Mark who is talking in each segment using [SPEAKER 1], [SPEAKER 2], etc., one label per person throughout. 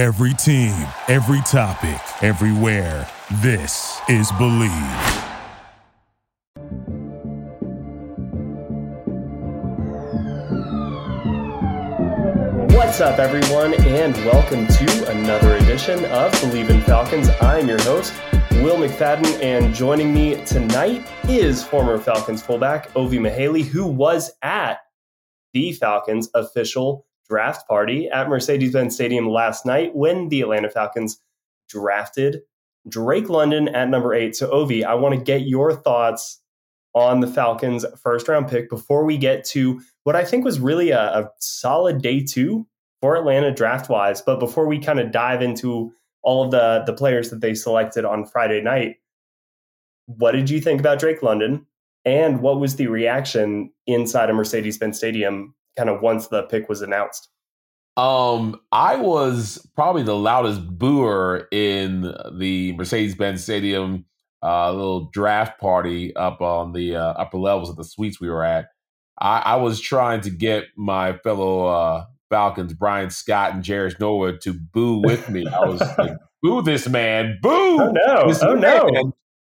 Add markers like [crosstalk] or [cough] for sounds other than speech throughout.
[SPEAKER 1] Every team, every topic, everywhere. This is Bleav.
[SPEAKER 2] What's up, everyone, and welcome to another edition of Bleav in Falcons. I'm your host, Will McFadden, and joining me tonight is former Falcons fullback Ovie Mughelli, who was at the Falcons official draft party at Mercedes Benz Stadium last night when the Atlanta Falcons drafted Drake London at number eight. So, Ovie, I want to get your thoughts on the Falcons' first round pick before we get to what I think was really a, a solid day two for Atlanta draft wise. But before we kind of dive into all of the, the players that they selected on Friday night, what did you think about Drake London? And what was the reaction inside a Mercedes Benz Stadium kind of once the pick was announced?
[SPEAKER 3] Um, I was probably the loudest booer in the Mercedes Benz Stadium uh, little draft party up on the uh, upper levels of the suites we were at. I, I was trying to get my fellow uh, Falcons, Brian Scott and Jerious Norwood, to boo with me. I was like, [laughs] boo this man, boo!
[SPEAKER 2] Oh no! Oh
[SPEAKER 3] man.
[SPEAKER 2] no!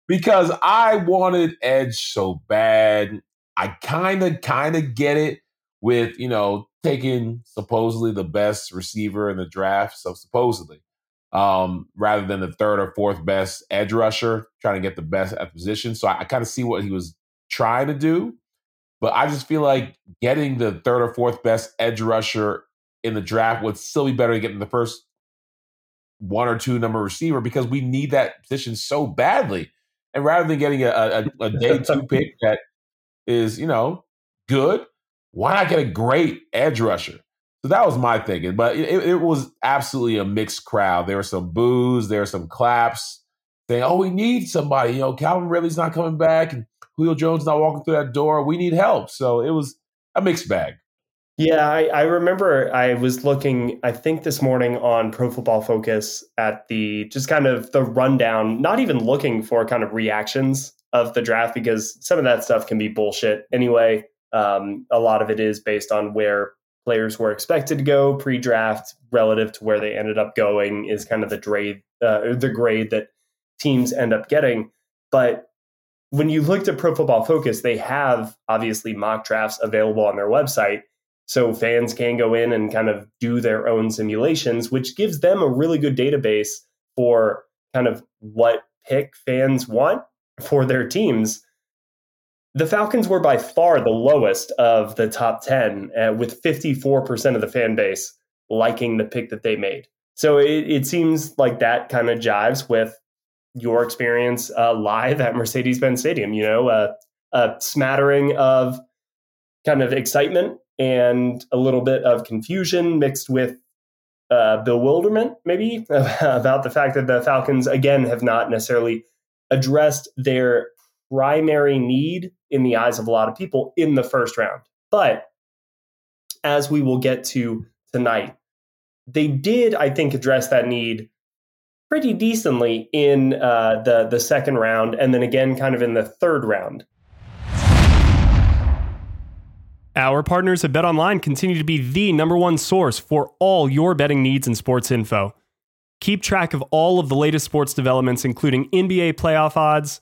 [SPEAKER 3] Because I wanted Edge so bad. I kind of, kind of get it with you know taking supposedly the best receiver in the draft. So supposedly, um, rather than the third or fourth best edge rusher, trying to get the best at the position. So I, I kind of see what he was trying to do. But I just feel like getting the third or fourth best edge rusher in the draft would still be better than getting the first one or two number receiver because we need that position so badly. And rather than getting a, a, a day two pick that is, you know, good, why not get a great edge rusher? So that was my thinking. But it, it was absolutely a mixed crowd. There were some boos, there were some claps saying, oh, we need somebody. You know, Calvin Ridley's not coming back and Julio Jones not walking through that door. We need help. So it was a mixed bag.
[SPEAKER 2] Yeah, I, I, remember I was looking, I think this morning on Pro Football Focus at the just kind of the rundown, not even looking for kind of reactions of the draft because some of that stuff can be bullshit anyway. Um, a lot of it is based on where players were expected to go pre-draft relative to where they ended up going is kind of the grade uh, the grade that teams end up getting. But when you looked at Pro Football Focus, they have obviously mock drafts available on their website. So fans can go in and kind of do their own simulations, which gives them a really good database for kind of what pick fans want for their teams. The Falcons were by far the lowest of the top 10, uh, with 54% of the fan base liking the pick that they made. So it, it seems like that kind of jives with your experience uh, live at Mercedes Benz Stadium. You know, uh, a smattering of kind of excitement and a little bit of confusion mixed with uh, bewilderment, maybe, [laughs] about the fact that the Falcons, again, have not necessarily addressed their primary need in the eyes of a lot of people in the first round. But as we will get to tonight, they did, I think, address that need pretty decently in uh, the the second round, and then again, kind of in the third round. Our partners at BetOnline continue to be the number one source for all your betting needs and sports info. Keep track of all of the latest sports developments, including NBA playoff odds,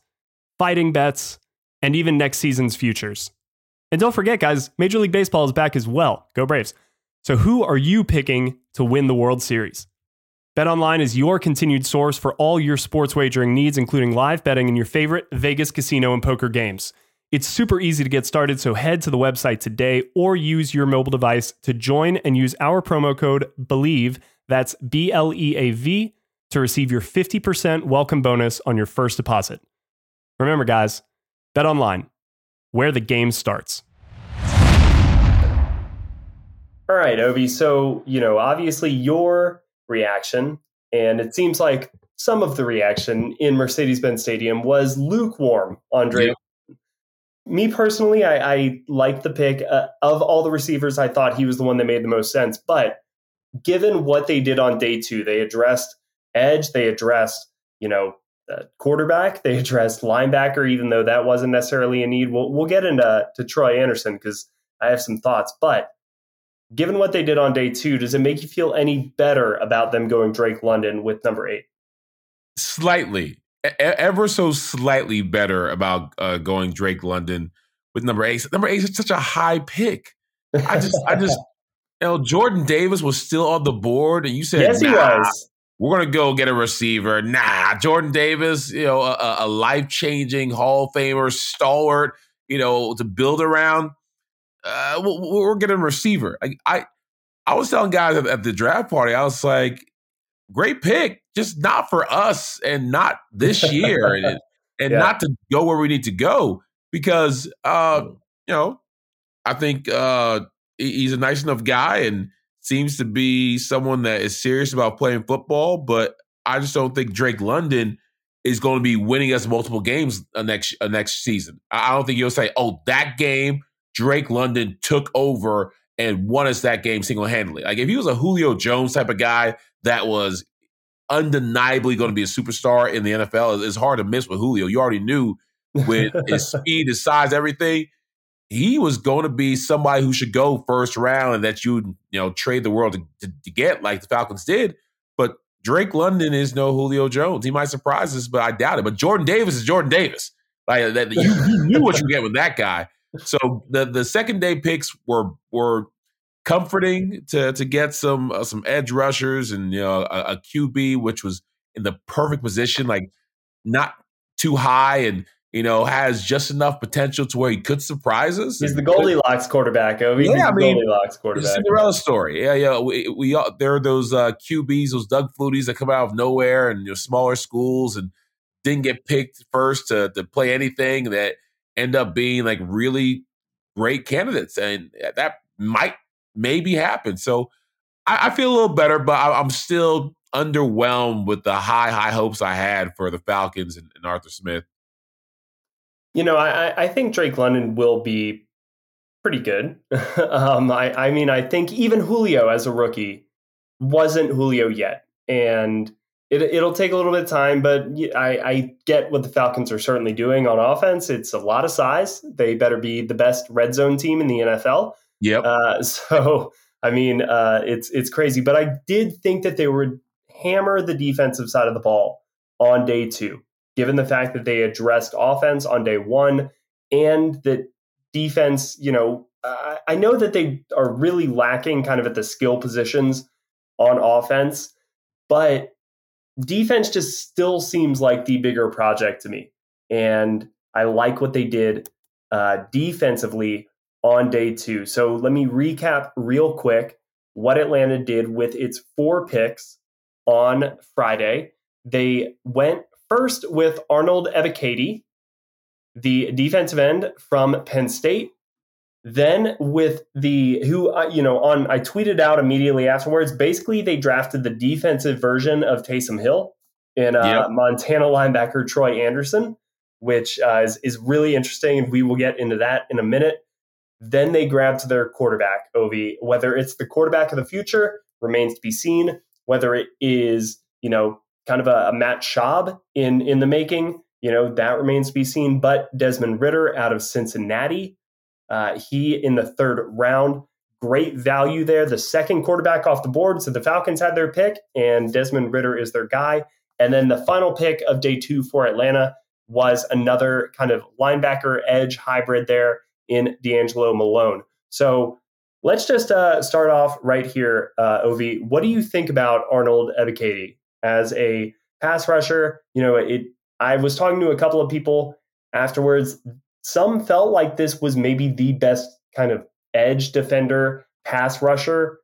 [SPEAKER 2] fighting bets, and even next season's futures. And don't forget, guys, Major League Baseball is back as well. Go Braves. So, who are you picking to win the World Series? BetOnline is your continued source for all your sports wagering needs, including live betting in your favorite Vegas casino and poker games. It's super easy to get started, so head to the website today or use your mobile device to join and use our promo code BLEAV, that's B L E A V, to receive your 50% welcome bonus on your first deposit. Remember, guys, bet online, where the game starts. All right, Ovie. So, you know, obviously your reaction, and it seems like some of the reaction in Mercedes Benz Stadium was lukewarm Andre. Drake me personally, I, I like the pick. Uh, of all the receivers, I thought he was the one that made the most sense. But given what they did on day two, they addressed edge, they addressed, you know, quarterback, they addressed linebacker, even though that wasn't necessarily a need. We'll, we'll get into to Troy Anderson because I have some thoughts. But given what they did on day two, does it make you feel any better about them going Drake London with number eight?
[SPEAKER 3] Slightly, e- ever so slightly better about uh, going Drake London with number eight. Number eight is such a high pick. I just, I just, [laughs] you know, Jordan Davis was still on the board, and you said,
[SPEAKER 2] yes,
[SPEAKER 3] nah,
[SPEAKER 2] he was.
[SPEAKER 3] We're gonna go get a receiver. Nah, Jordan Davis, you know, a, a life changing Hall of Famer, stalwart, you know, to build around. Uh, we're getting a receiver. I, I, I was telling guys at, at the draft party, I was like, great pick, just not for us and not this year, and, [laughs] and yeah. not to go where we need to go because, uh, mm. you know, I think uh, he's a nice enough guy and seems to be someone that is serious about playing football, but I just don't think Drake London is going to be winning us multiple games uh, next uh, next season. I don't think you'll say, "Oh, that game Drake London took over and won us that game single handedly." Like if he was a Julio Jones type of guy that was undeniably going to be a superstar in the NFL, it's hard to miss with Julio. You already knew with his [laughs] speed, his size, everything he was going to be somebody who should go first round and that you would, you know, trade the world to, to, to, get like the Falcons did. But Drake London is no Julio Jones. He might surprise us, but I doubt it. But Jordan Davis is Jordan Davis. Like that, you, you knew what you get with that guy. So the the second day picks were were comforting to to get some uh, some edge rushers and you know a, a QB which was in the perfect position, like not too high and you know, has just enough potential to where he could surprise us.
[SPEAKER 2] He's the Goldilocks quarterback. Oh,
[SPEAKER 3] yeah, I mean,
[SPEAKER 2] Goldilocks quarterback.
[SPEAKER 3] Cinderella story. Yeah, yeah. We, we there are those uh, QBs, those Doug Fluties that come out of nowhere and you know, smaller schools and didn't get picked first to to play anything that end up being like really great candidates, and that might maybe happen. So I, I feel a little better, but I, I'm still underwhelmed with the high high hopes I had for the Falcons and, and Arthur Smith.
[SPEAKER 2] You know, I, I think Drake London will be pretty good. [laughs] um, I, I mean, I think even Julio as a rookie wasn't Julio yet. And it, it'll take a little bit of time, but I, I get what the Falcons are certainly doing on offense. It's a lot of size. They better be the best red zone team in the NFL.
[SPEAKER 3] Yep.
[SPEAKER 2] Uh, [laughs] so, I mean, uh, it's it's crazy. But I did think that they would hammer the defensive side of the ball on day two given the fact that they addressed offense on day one and that defense, you know, I know that they are really lacking kind of at the skill positions on offense, but defense just still seems like the bigger project to me. And I like what they did uh, defensively on day two. So let me recap real quick what Atlanta did with its four picks on Friday. They went First, with Arnold Ebiketie, the defensive end from Penn State. Then with the who you know on I tweeted out immediately afterwards. Basically, they drafted the defensive version of Taysom Hill in uh, yep. Montana linebacker Troy Anderson, which uh, is is really interesting, and we will get into that in a minute. Then they grabbed their quarterback, Ovi. Whether it's the quarterback of the future remains to be seen. Whether it is you know kind of a, a Matt Schaub in in the making. You know that remains to be seen. But Desmond Ridder out of Cincinnati, uh, he in the third round, great value there. The second quarterback off the board. So the Falcons had their pick, and Desmond Ridder is their guy. And then the final pick of day two for Atlanta was another kind of linebacker edge hybrid there in DeAngelo Malone. So let's just uh, start off right here, uh, Ovi. What do you think about Arnold Ebiketie? As a pass rusher. You know, it. I was talking to a couple of people afterwards. Some felt like this was maybe the best kind of edge defender pass rusher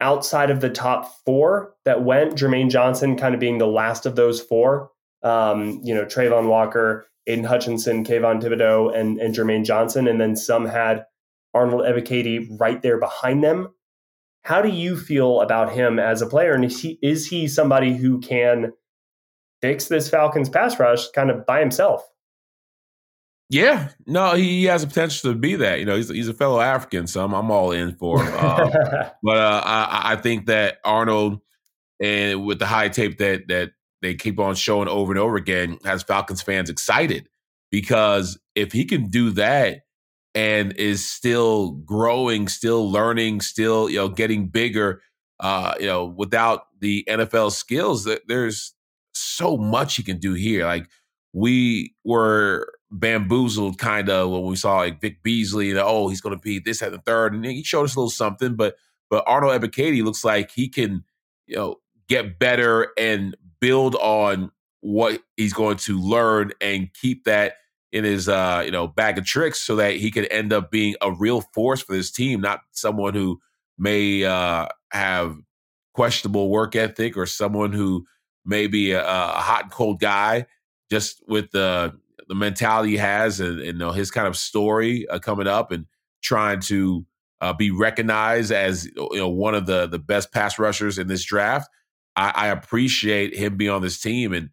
[SPEAKER 2] outside of the top four that went. Jermaine Johnson kind of being the last of those four. Um, you know, Travon Walker, Aidan Hutchinson, Kayvon Thibodeaux, and, and Jermaine Johnson. And then some had Arnold Ebiketie right there behind them. How do you feel about him as a player? And is he, is he somebody who can fix this Falcons pass rush kind of by himself?
[SPEAKER 3] Yeah, no, he has a potential to be that. You know, he's, he's a fellow African, so I'm, I'm all in for him. Um, [laughs] but uh, I, I think that Arnold, and with the high tape that that they keep on showing over and over again, has Falcons fans excited because if he can do that, and is still growing, still learning, still you know getting bigger. Uh, you know, without the NFL skills, that there's so much he can do here. Like we were bamboozled kind of when we saw like Vic Beasley and oh he's going to be this at the third, and he showed us a little something. But but Arnold Ebiketie looks like he can you know get better and build on what he's going to learn and keep that in his uh you know bag of tricks so that he could end up being a real force for this team, not someone who may uh have questionable work ethic or someone who may be a, a hot and cold guy just with the the mentality he has and, and you know his kind of story uh, coming up and trying to uh, be recognized as you know one of the the best pass rushers in this draft. I, I appreciate him being on this team and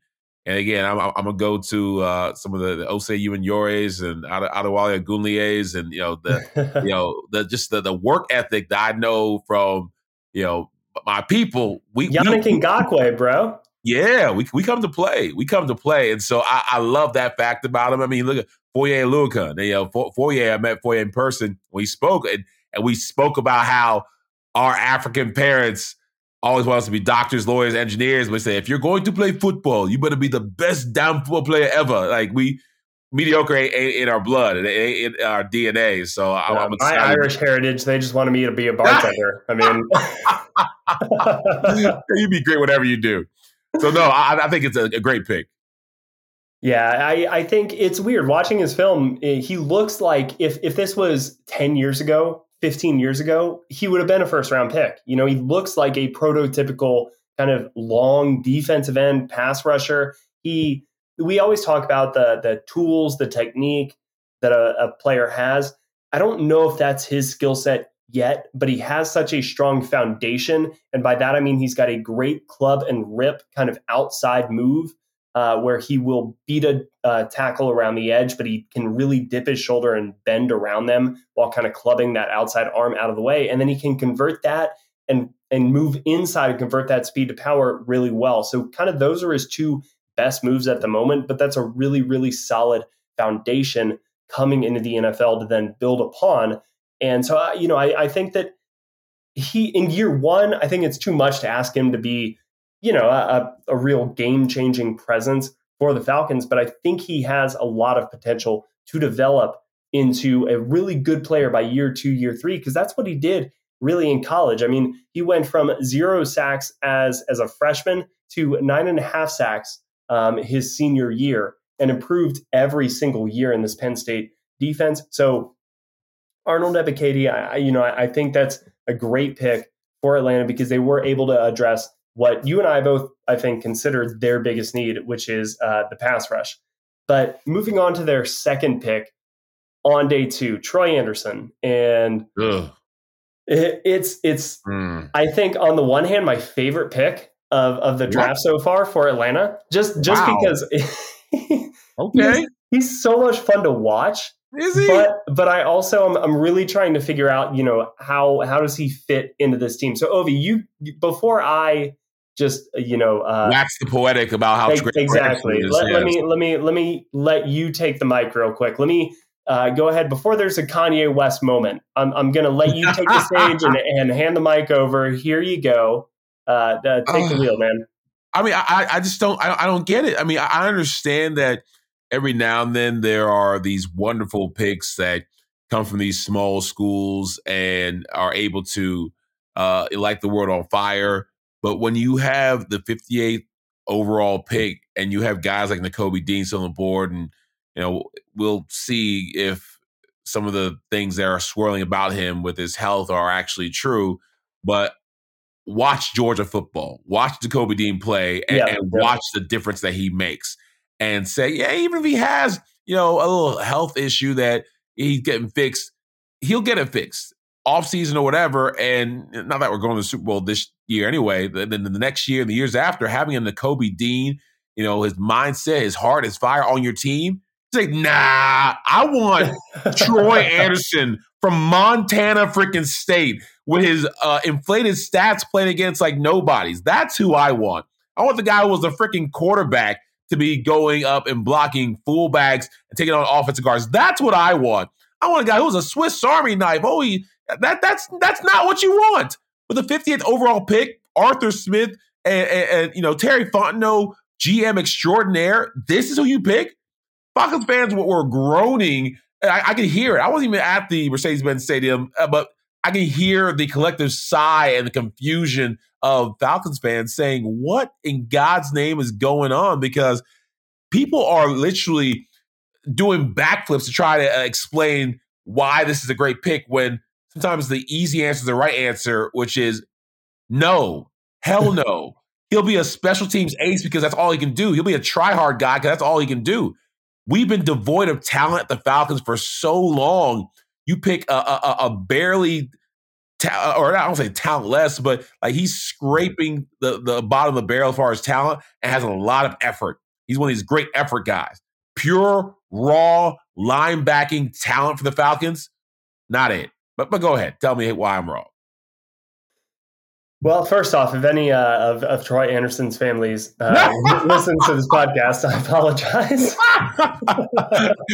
[SPEAKER 3] and again I'm, I'm gonna go to uh, some of the, the Osi Umenyioras and Adewale Ogunleyes and you know the [laughs] you know the just the, the work ethic that I know from you know my people. We
[SPEAKER 2] Yannick we, Ngakoue, bro.
[SPEAKER 3] Yeah, we we come to play. We come to play, and so I, I love that fact about him. I mean, look at Foye Oluokun. You know, Foye, I met Foye in person. We spoke, and and we spoke about how our African parents always want us to be doctors, lawyers, engineers. But say if you're going to play football, you better be the best damn football player ever. Like we mediocre ain't, ain't in our blood, it ain't in our DNA. So yeah, I'm,
[SPEAKER 2] I'm my Irish heritage, they just wanted me to be a bartender. I mean, [laughs] [laughs]
[SPEAKER 3] you'd be great whatever you do so no, I, I think it's a, a, great pick.
[SPEAKER 2] Yeah, I, I think it's weird watching his film. Eh, he looks like if if this was ten years ago, fifteen years ago, he would have been a first round pick. You know, he looks like a prototypical kind of long defensive end pass rusher. He we always talk about the the tools, the technique that a, a player has. I don't know if that's his skill set yet, but he has such a strong foundation. And by that, I mean he's got a great club and rip kind of outside move uh, where he will beat a uh, tackle around the edge, but he can really dip his shoulder and bend around them while kind of clubbing that outside arm out of the way. And then he can convert that and and move inside and convert that speed to power really well. So kind of those are his two best moves at the moment, but that's a really, really solid foundation coming into the NFL to then build upon. And so, uh, you know, I, I think that he, in year one, I think it's too much to ask him to be, you know, a, a real game changing presence for the Falcons. But I think he has a lot of potential to develop into a really good player by year two, year three, because that's what he did really in college. I mean, he went from zero sacks as as a freshman to nine and a half sacks um, his senior year, and improved every single year in this Penn State defense. So Arnold Ebiketie, I, you know, I, I think that's a great pick for Atlanta because they were able to address what you and I both, I think, considered their biggest need, which is uh, the pass rush. But moving on to their second pick on day two, Troy Anderson, and it, it's it's mm. I think on the one hand my favorite pick of of the draft so far for Atlanta, just just wow. because. [laughs]
[SPEAKER 3] okay,
[SPEAKER 2] he's, he's so much fun to watch.
[SPEAKER 3] Is he?
[SPEAKER 2] But but I also I'm, I'm really trying to figure out, you know, how how does he fit into this team? So Ovi, you before I just you know uh,
[SPEAKER 3] wax the poetic about how
[SPEAKER 2] great exactly. Let, let, me let me let me let you take the mic real quick. Let me uh, go ahead before there's a Kanye West moment. I'm I'm gonna let you take the stage and, [laughs] and hand the mic over. Here you go. Uh, take uh, the wheel, man.
[SPEAKER 3] I mean, I I just don't I, I don't get it. I mean, I understand that every now and then there are these wonderful picks that come from these small schools and are able to uh, light the world on fire. But when you have the 58th overall pick and you have guys like Nakobe Dean still on the board, and you know we'll see if some of the things that are swirling about him with his health are actually true. But watch Georgia football, watch Nakobe Dean play, and, yeah, and watch the difference that he makes and say, yeah, even if he has, you know, a little health issue that he's getting fixed, he'll get it fixed off season or whatever. And not that we're going to the Super Bowl this year anyway, then the, next year, and the years after, having a Nakobe Dean, you know, his mindset, his heart, his fire on your team. He's like, nah, I want [laughs] Troy Anderson from Montana freaking state with his uh, inflated stats playing against like nobodies. That's who I want. I want the guy who was the freaking quarterback to be going up and blocking fullbacks and taking on offensive guards. That's what I want. I want a guy who's a Swiss Army knife. Oh, he, that that's that's not what you want. With the 50th overall pick, Arthur Smith and, and, and you know Terry Fontenot, GM extraordinaire. This is who you pick. Falcons fans were groaning. I, I could hear it. I wasn't even at the Mercedes-Benz Stadium, uh, but I can hear the collective sigh and the confusion of Falcons fans saying, "What in God's name is going on?" Because people are literally doing backflips to try to uh, explain why this is a great pick when sometimes the easy answer is the right answer, which is no, hell [laughs] no. He'll be a special teams ace because that's all he can do. He'll be a try hard guy because that's all he can do. We've been devoid of talent at the Falcons for so long. You pick a, a, a barely, ta- uh, or I don't say talentless, but like he's scraping the, the bottom of the barrel as far as talent and has a lot of effort. He's one of these great effort guys. Pure, raw, linebacking talent for the Falcons, not it. But but go ahead, tell me why I'm wrong.
[SPEAKER 2] Well, first off, if any uh, of, of Troy Anderson's families uh, [laughs] listens to this podcast, I apologize.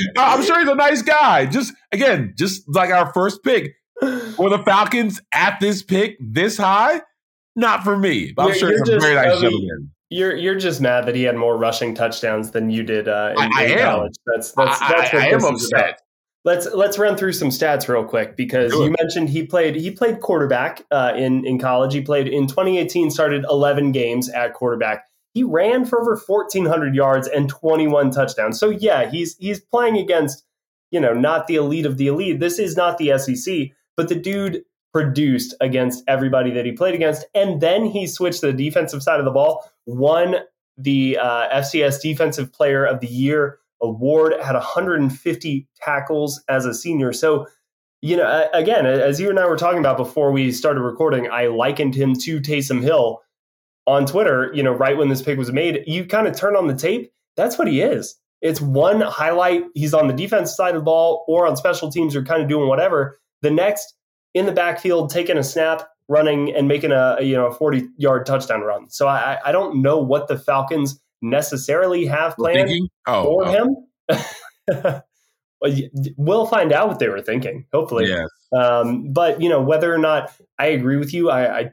[SPEAKER 2] [laughs]
[SPEAKER 3] I'm sure he's a nice guy. Just again, just like our first pick for the Falcons at this pick this high, not for me. I'm you're, sure he's a very nice gentleman.
[SPEAKER 2] You're you're just mad that he had more rushing touchdowns than you did uh, in,
[SPEAKER 3] I,
[SPEAKER 2] in college. That's that's that's
[SPEAKER 3] I,
[SPEAKER 2] what
[SPEAKER 3] I
[SPEAKER 2] this
[SPEAKER 3] am
[SPEAKER 2] is
[SPEAKER 3] upset.
[SPEAKER 2] about. Let's let's run through some stats real quick because
[SPEAKER 3] Sure.
[SPEAKER 2] you mentioned he played he played quarterback uh, in in college. He played in 2018, started 11 games at quarterback. He ran for over 1,400 yards and 21 touchdowns. So yeah, he's he's playing against you know not the elite of the elite. This is not the SEC, but the dude produced against everybody that he played against, and then he switched to the defensive side of the ball. Won the uh, FCS Defensive Player of the Year award, had 150 tackles as a senior. So, you know, again, as you and I were talking about before we started recording, I likened him to Taysom Hill on Twitter, you know, right when this pick was made. You kind of turn on the tape, that's what he is. It's one highlight, he's on the defense side of the ball or on special teams or kind of doing whatever. The next, in the backfield, taking a snap, running and making a, you know a 40 yard touchdown run. So I, I don't know what the Falcons necessarily have planned?
[SPEAKER 3] Oh,
[SPEAKER 2] for
[SPEAKER 3] oh,
[SPEAKER 2] him. [laughs] we'll find out what they were thinking, hopefully.
[SPEAKER 3] yes.
[SPEAKER 2] Um, but you know whether or not I agree with you, I, I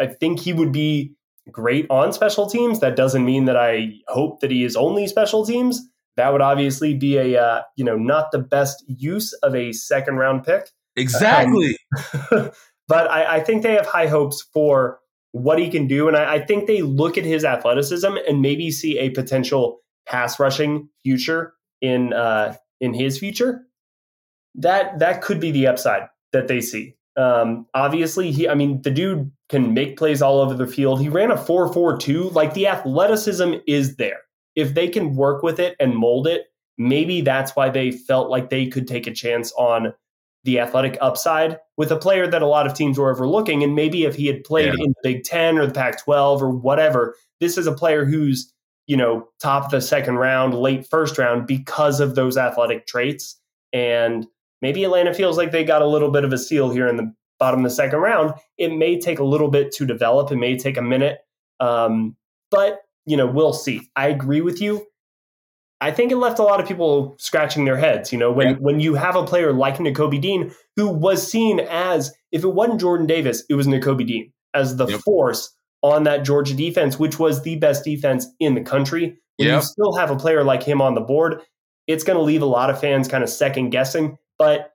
[SPEAKER 2] I think he would be great on special teams. That doesn't mean that I hope that he is only special teams. That would obviously be a uh, you know not the best use of a second round pick.
[SPEAKER 3] Exactly. [laughs]
[SPEAKER 2] but I, I think they have high hopes for what he can do. And I, I think they look at his athleticism and maybe see a potential pass rushing future in uh, in his future. That that could be the upside that they see. Um, obviously, he I mean the dude can make plays all over the field. He ran a 4-4-2. Like the athleticism is there. If they can work with it and mold it, maybe that's why they felt like they could take a chance on the athletic upside with a player that a lot of teams were overlooking. And maybe if he had played
[SPEAKER 3] Yeah.
[SPEAKER 2] in the Big Ten or the Pac 12 or whatever, this is a player who's, you know, top of the second round, late first round because of those athletic traits. And maybe Atlanta feels like they got a little bit of a seal here in the bottom of the second round. It may take a little bit to develop, it may take a minute. Um, but, you know, we'll see. I agree with you. I think it left a lot of people scratching their heads. You know, when
[SPEAKER 3] Yeah.
[SPEAKER 2] when you have a player like Nakobe Dean, who was seen as if it wasn't Jordan Davis, it was Nakobe Dean as the
[SPEAKER 3] Yep.
[SPEAKER 2] force on that Georgia defense, which was the best defense in the country. When you still have a player like him on the board, it's going to leave a lot of fans kind of second guessing. But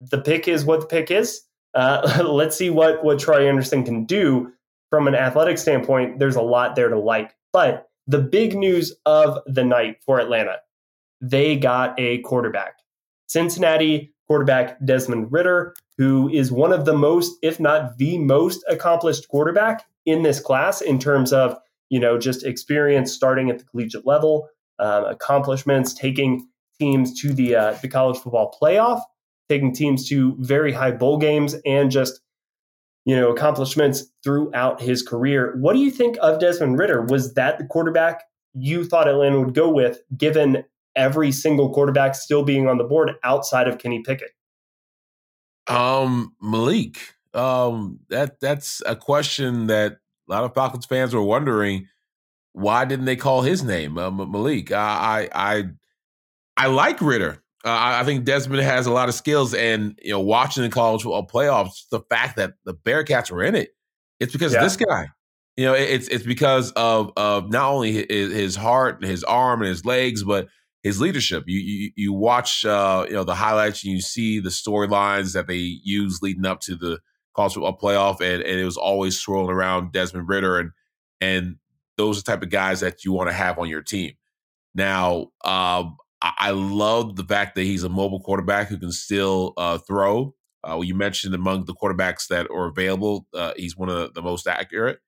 [SPEAKER 2] the pick is what the pick is. Uh, [laughs] let's see what what Troy Anderson can do from an athletic standpoint. There's a lot there to like, but the big news of the night for Atlanta, they got a quarterback. Cincinnati quarterback Desmond Ridder, who is one of the most, if not the most accomplished quarterback in this class in terms of, you know, just experience starting at the collegiate level, um, accomplishments, taking teams to the uh, the college football playoff, taking teams to very high bowl games, and just you know accomplishments throughout his career. What do you think of Desmond Ridder? Was that the quarterback you thought Atlanta would go with, given every single quarterback still being on the board outside of Kenny Pickett?
[SPEAKER 3] Um, Malik. Um, that that's a question that a lot of Falcons fans were wondering. Why didn't they call his name, uh, Malik? I, I I I like Ridder. Uh, I think Desmond has a lot of skills, and you know, watching the college football playoffs, the fact that the Bearcats were in it, it's because yeah. of this guy. You know, it's it's because of of not only his, his heart, his arm, and his legs, but his leadership. You you, you watch uh, you know the highlights and you see the storylines that they use leading up to the college football playoff, and, and it was always swirling around Desmond Ridder, and and those are the type of guys that you want to have on your team. Now, um, I, I, love the fact that he's a mobile quarterback who can still uh, throw. Uh, you mentioned among the quarterbacks that are available, uh, he's one of the most accurate.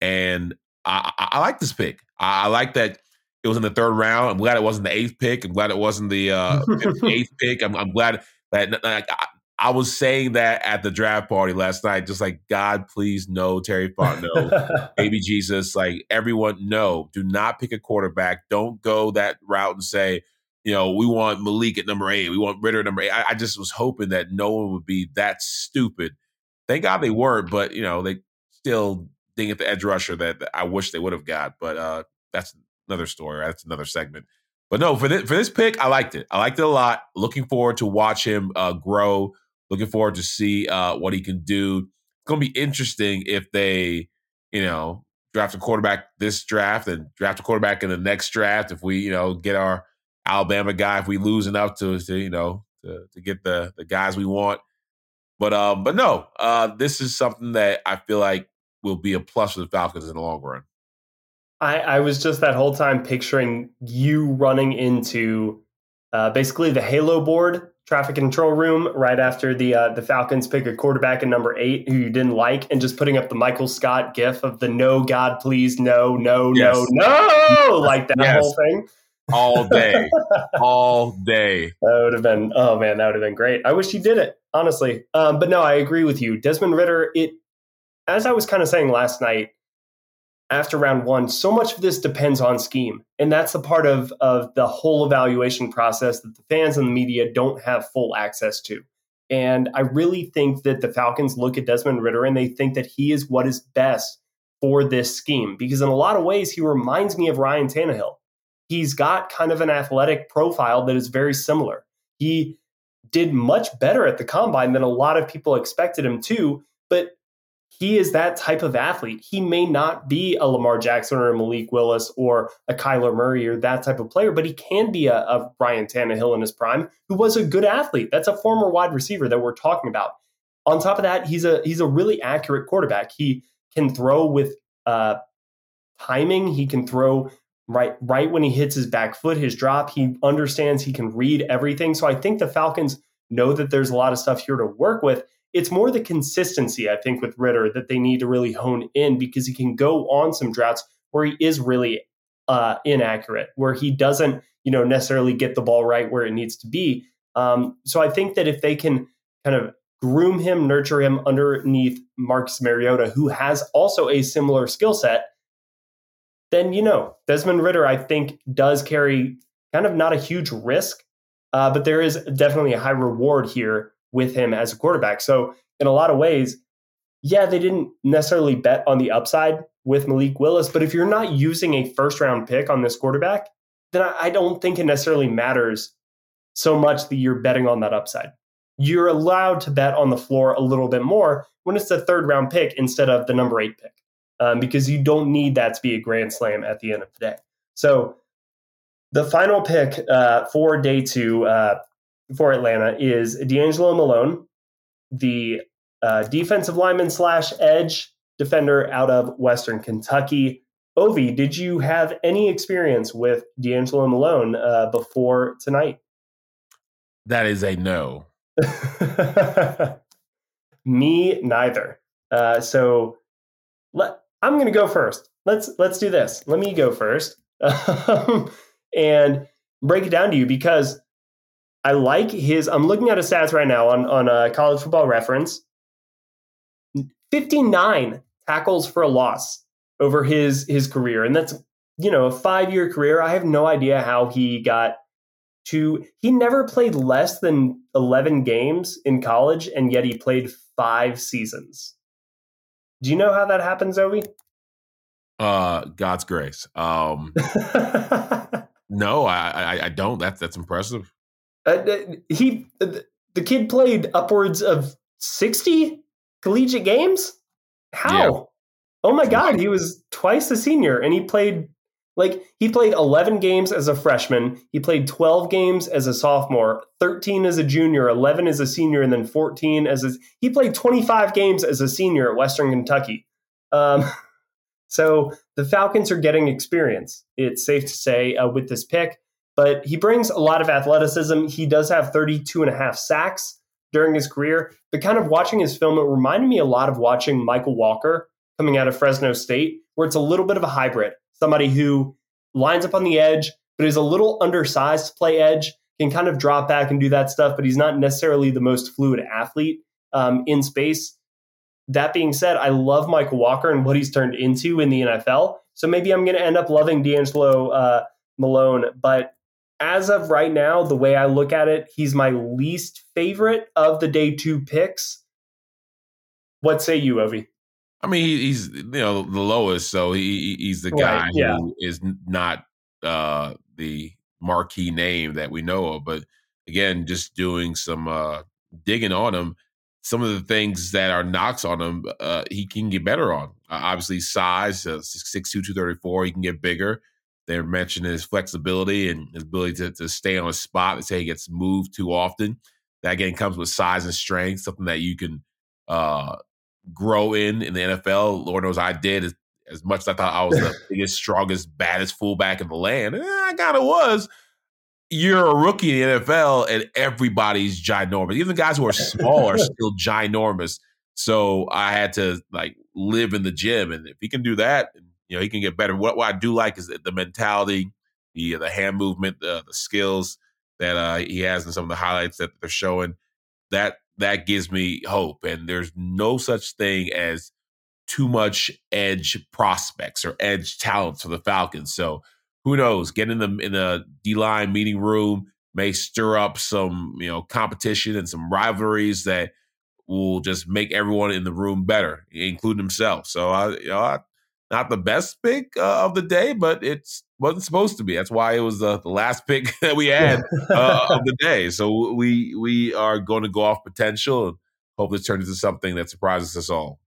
[SPEAKER 3] And I, I, I like this pick. I, I, like that it was in the third round. I'm glad it wasn't the eighth pick. I'm glad it wasn't the uh, [laughs] eighth pick. I'm, I'm, glad that like, I, was saying that at the draft party last night, just like God, please no, Terry Fontenot, [laughs] baby Jesus, like everyone, no, do not pick a quarterback. Don't go that route and say, you know, we want Malik at number eight, we want Ridder at number eight. I, I just was hoping that no one would be that stupid. Thank God they weren't, but you know, they still ding at the edge rusher that, that I wish they would have got. But uh, that's another story. That's another segment. But no, for this for this pick, I liked it. I liked it a lot. Looking forward to watch him uh, grow. Looking forward to see uh, what he can do. It's to be interesting if they, you know, draft a quarterback this draft and draft a quarterback in the next draft. If we, you know, get our Alabama guy, if we lose enough to, to you know, to, to get the the guys we want. But um, but no, uh, this is something that I feel like will be a plus for the Falcons in the long run.
[SPEAKER 2] I, I was just that whole time picturing you running into uh, basically the Halo board traffic control room right after the uh, the Falcons pick a quarterback in number eight who you didn't like, and just putting up the Michael Scott gif of the "No God, please, no, no, yes. no, no," like that yes. whole thing.
[SPEAKER 3] All day, [laughs] all day.
[SPEAKER 2] That would have been. Oh man, that would have been great. I wish he did it honestly. Um, but no, I agree with you, Desmond Ridder, It as I was kind of saying last night after round one, so much of this depends on scheme. And that's the part of, of the whole evaluation process that the fans and the media don't have full access to. And I really think that the Falcons look at Desmond Ridder and they think that he is what is best for this scheme. Because in a lot of ways, he reminds me of Ryan Tannehill. He's got kind of an athletic profile that is very similar. He did much better at the combine than a lot of people expected him to, but he is that type of athlete. He may not be a Lamar Jackson or a Malik Willis or a Kyler Murray or that type of player, but he can be a, a Ryan Tannehill in his prime, who was a good athlete. That's a former wide receiver that we're talking about. On top of that, he's a he's a really accurate quarterback. He can throw with uh, timing. He can throw right right when he hits his back foot, his drop. He understands he can read everything. So I think the Falcons know that there's a lot of stuff here to work with it's more the consistency, I think, with Ridder that they need to really hone in because he can go on some droughts where he is really uh, inaccurate, where he doesn't, you know, necessarily get the ball right where it needs to be. Um, so I think that if they can kind of groom him, nurture him underneath Marcus Mariota, who has also a similar skill set, then you know Desmond Ridder, I think, does carry kind of not a huge risk, uh, but there is definitely a high reward here with him as a quarterback. So, in a lot of ways, yeah, they didn't necessarily bet on the upside with Malik Willis, but if you're not using a first round pick on this quarterback, then I don't think it necessarily matters so much that you're betting on that upside. You're allowed to bet on the floor a little bit more when it's the third round pick instead of the number eight pick, um, because you don't need that to be a grand slam at the end of the day. So, the final pick uh, for day two, uh, for Atlanta is DeAngelo Malone, the uh, defensive lineman slash edge defender out of Western Kentucky. Ovi, did you have any experience with DeAngelo Malone uh, before tonight?
[SPEAKER 3] That is a no. [laughs]
[SPEAKER 2] Me neither. Uh, so let, I'm going to go first. Let's let's do this. Let me go first [laughs] and break it down to you because I like his. I'm looking at his stats right now on on a uh, college football reference. 59 tackles for a loss over his his career, and that's you know a five year career. I have no idea how he got to. He never played less than 11 games in college, and yet he played five seasons. Do you know how that happens, Ovi?
[SPEAKER 3] Uh, God's grace. Um, [laughs] no, I, I I don't. That's that's impressive.
[SPEAKER 2] Uh, he the kid played upwards of sixty collegiate games. How? Yeah. Oh my god, he was twice a senior, and he played like he played 11 games as a freshman, he played 12 games as a sophomore, 13 as a junior, 11 as a senior, and then 14 as a. He played 25 games as a senior at Western Kentucky. Um, [laughs] so the Falcons are getting experience. It's safe to say uh, with this pick, but he brings a lot of athleticism. He does have 32 and a half sacks during his career. But kind of watching his film, it reminded me a lot of watching Mykal Walker coming out of Fresno State, where it's a little bit of a hybrid somebody who lines up on the edge, but is a little undersized to play edge, can kind of drop back and do that stuff, but he's not necessarily the most fluid athlete um, in space. That being said, I love Mykal Walker and what he's turned into in the NFL. So maybe I'm going to end up loving DeAngelo uh, Malone. But as of right now, the way I look at it, he's my least favorite of the day two picks. What say you, Ovi?
[SPEAKER 3] I mean, he's you know the lowest, so he he's the guy right, yeah. who is not uh, the marquee name that we know of. But again, just doing some uh, digging on him, some of the things that are knocks on him, uh, he can get better on. Uh, obviously, size, uh, 6'2", 234, he can get bigger. They're mentioning his flexibility and his ability to, to stay on a spot. They say he gets moved too often. That again comes with size and strength, something that you can uh, grow in in the NFL. Lord knows I did as, as much as I thought I was the [laughs] biggest, strongest, baddest fullback in the land. Eh, I kind of was. You're a rookie in the NFL, and everybody's ginormous. Even the guys who are small are [laughs] still ginormous. So I had to like live in the gym, and if he can do that, you know, he can get better. What, what I do like is the mentality, the the hand movement, the, the skills that uh, he has, and some of the highlights that they're showing. That that gives me hope. And there's no such thing as too much edge prospects or edge talents for the Falcons. So who knows? Get in the in the D line meeting room may stir up some you know competition and some rivalries that will just make everyone in the room better, including himself. So I, you know, I, not the best pick uh, of the day, but it's wasn't supposed to be. That's why it was the, the last pick [laughs] that we had uh, of [laughs] the day. So we we are going to go off potential and hope this turns into something that surprises us all.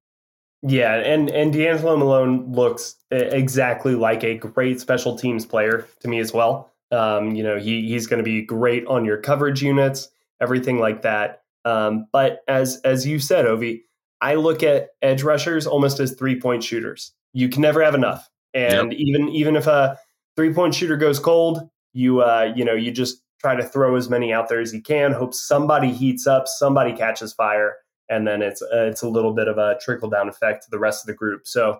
[SPEAKER 2] Yeah, and and DeAngelo Malone looks exactly like a great special teams player to me as well. Um, you know, he he's going to be great on your coverage units, everything like that. Um, but as as you said, Ovi, I look at edge rushers almost as three point shooters you can never have enough. And yep. even even if a three point shooter goes cold, you uh, you know you just try to throw as many out there as you can. Hope somebody heats up, somebody catches fire, and then it's uh, it's a little bit of a trickle down effect to the rest of the group. So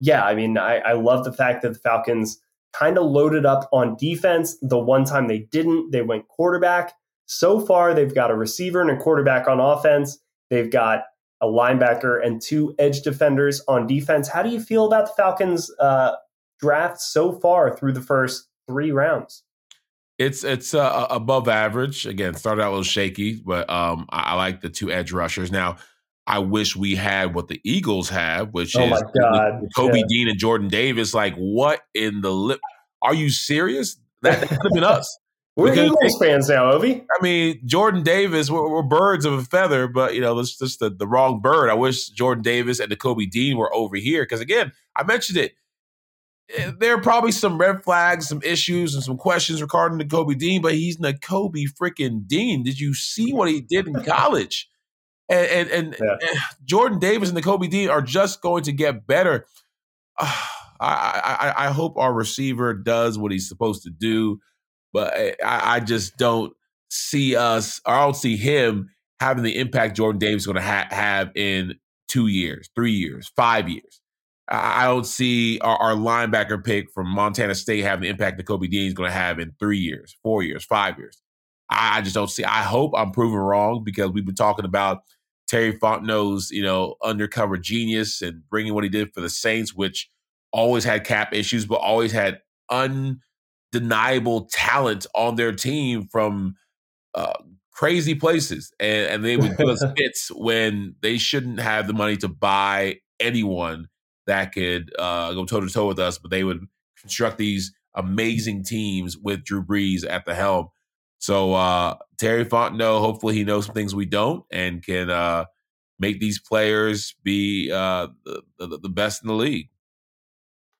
[SPEAKER 2] yeah, I mean I, I love the fact that the Falcons kind of loaded up on defense. The one time they didn't, they went quarterback. So far, they've got a receiver and a quarterback on offense. They've got a linebacker, and two edge defenders on defense. How do you feel about the Falcons' uh, draft so far through the first three rounds?
[SPEAKER 3] It's it's uh, above average. Again, started out a little shaky, but um, I, I, like the two edge rushers. Now, I wish we had what the Eagles have, which oh is Kobe yeah. Dean and Jordan Davis. Like, what in the lip? Are you serious? That, that could have been us. [laughs]
[SPEAKER 2] We're because Eagles fans now, Ovi.
[SPEAKER 3] I mean, Jordan Davis, we're, we're, birds of a feather, but you know, it's just the, the wrong bird. I wish Jordan Davis and the Kobe Dean were over here because, again, I mentioned it. There are probably some red flags, some issues, and some questions regarding the Kobe Dean, but he's the Kobe freaking Dean. Did you see what he did in college? And and, and, yeah. and Jordan Davis and the Kobe Dean are just going to get better. [sighs] Uh, I, I I hope our receiver does what he's supposed to do but I, I just don't see us, or I don't see him having the impact Jordan Davis is going to ha- have in two years, three years, five years. I, don't see our, our, linebacker pick from Montana State having the impact that Kobe Dean is going to have in three years, four years, five years. I, I just don't see. I hope I'm proven wrong because we've been talking about Terry Fontenot's, you know, undercover genius and bringing what he did for the Saints, which always had cap issues, but always had undeniable talent on their team from uh, crazy places, and, and they would give us [laughs] hits when they shouldn't have the money to buy anyone that could uh, go toe to toe with us, but they would construct these amazing teams with Drew Brees at the helm. So uh, Terry Fontenot, hopefully he knows some things we don't and can uh, make these players be uh, the, the, the best in the league.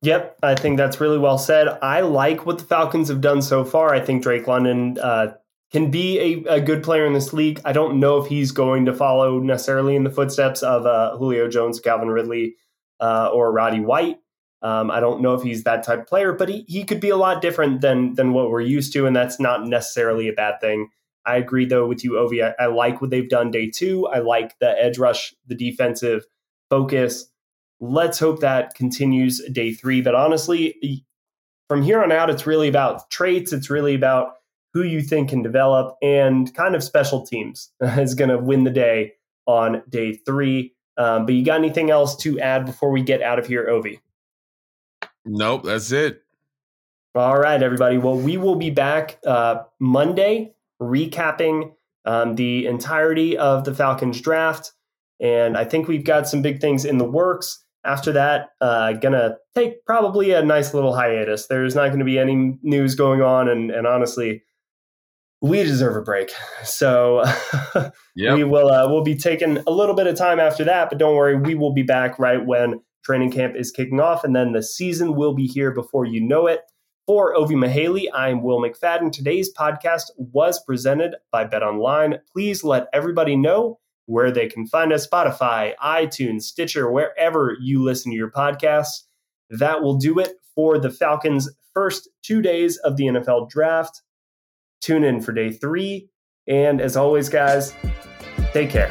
[SPEAKER 2] Yep, I think that's really well said. I like what the Falcons have done so far. I think Drake London uh, can be a, a, good player in this league. I don't know if he's going to follow necessarily in the footsteps of uh, Julio Jones, Calvin Ridley, uh, or Roddy White. Um, I don't know if he's that type of player, but he, he could be a lot different than than what we're used to, and that's not necessarily a bad thing. I agree though with you, Ovie. I, I like what they've done day two. I like the edge rush, the defensive focus. Let's hope that continues day three. But honestly, from here on out, it's really about traits. It's really about who you think can develop and kind of special teams [laughs] is going to win the day on day three. Um, but you got anything else to add before we get out of here, Ovie?
[SPEAKER 3] Nope, that's it.
[SPEAKER 2] All right, everybody. Well, we will be back uh, Monday recapping um, the entirety of the Falcons draft. And I think we've got some big things in the works. After that, uh, gonna take probably a nice little hiatus. There's not going to be any news going on, and, and honestly, we deserve a break. So [laughs] yep. we will uh, we'll be taking a little bit of time after that, but don't worry, we will be back right when training camp is kicking off, and then the season will be here before you know it. For Ovie Mughelli, I'm Will McFadden. Today's podcast was presented by Bet Online. Please let everybody know where they can find us Spotify, iTunes, Stitcher, wherever you listen to your podcasts. That will do it for the Falcons' first two days of the NFL draft. Tune in for day three. And as always, guys, take care.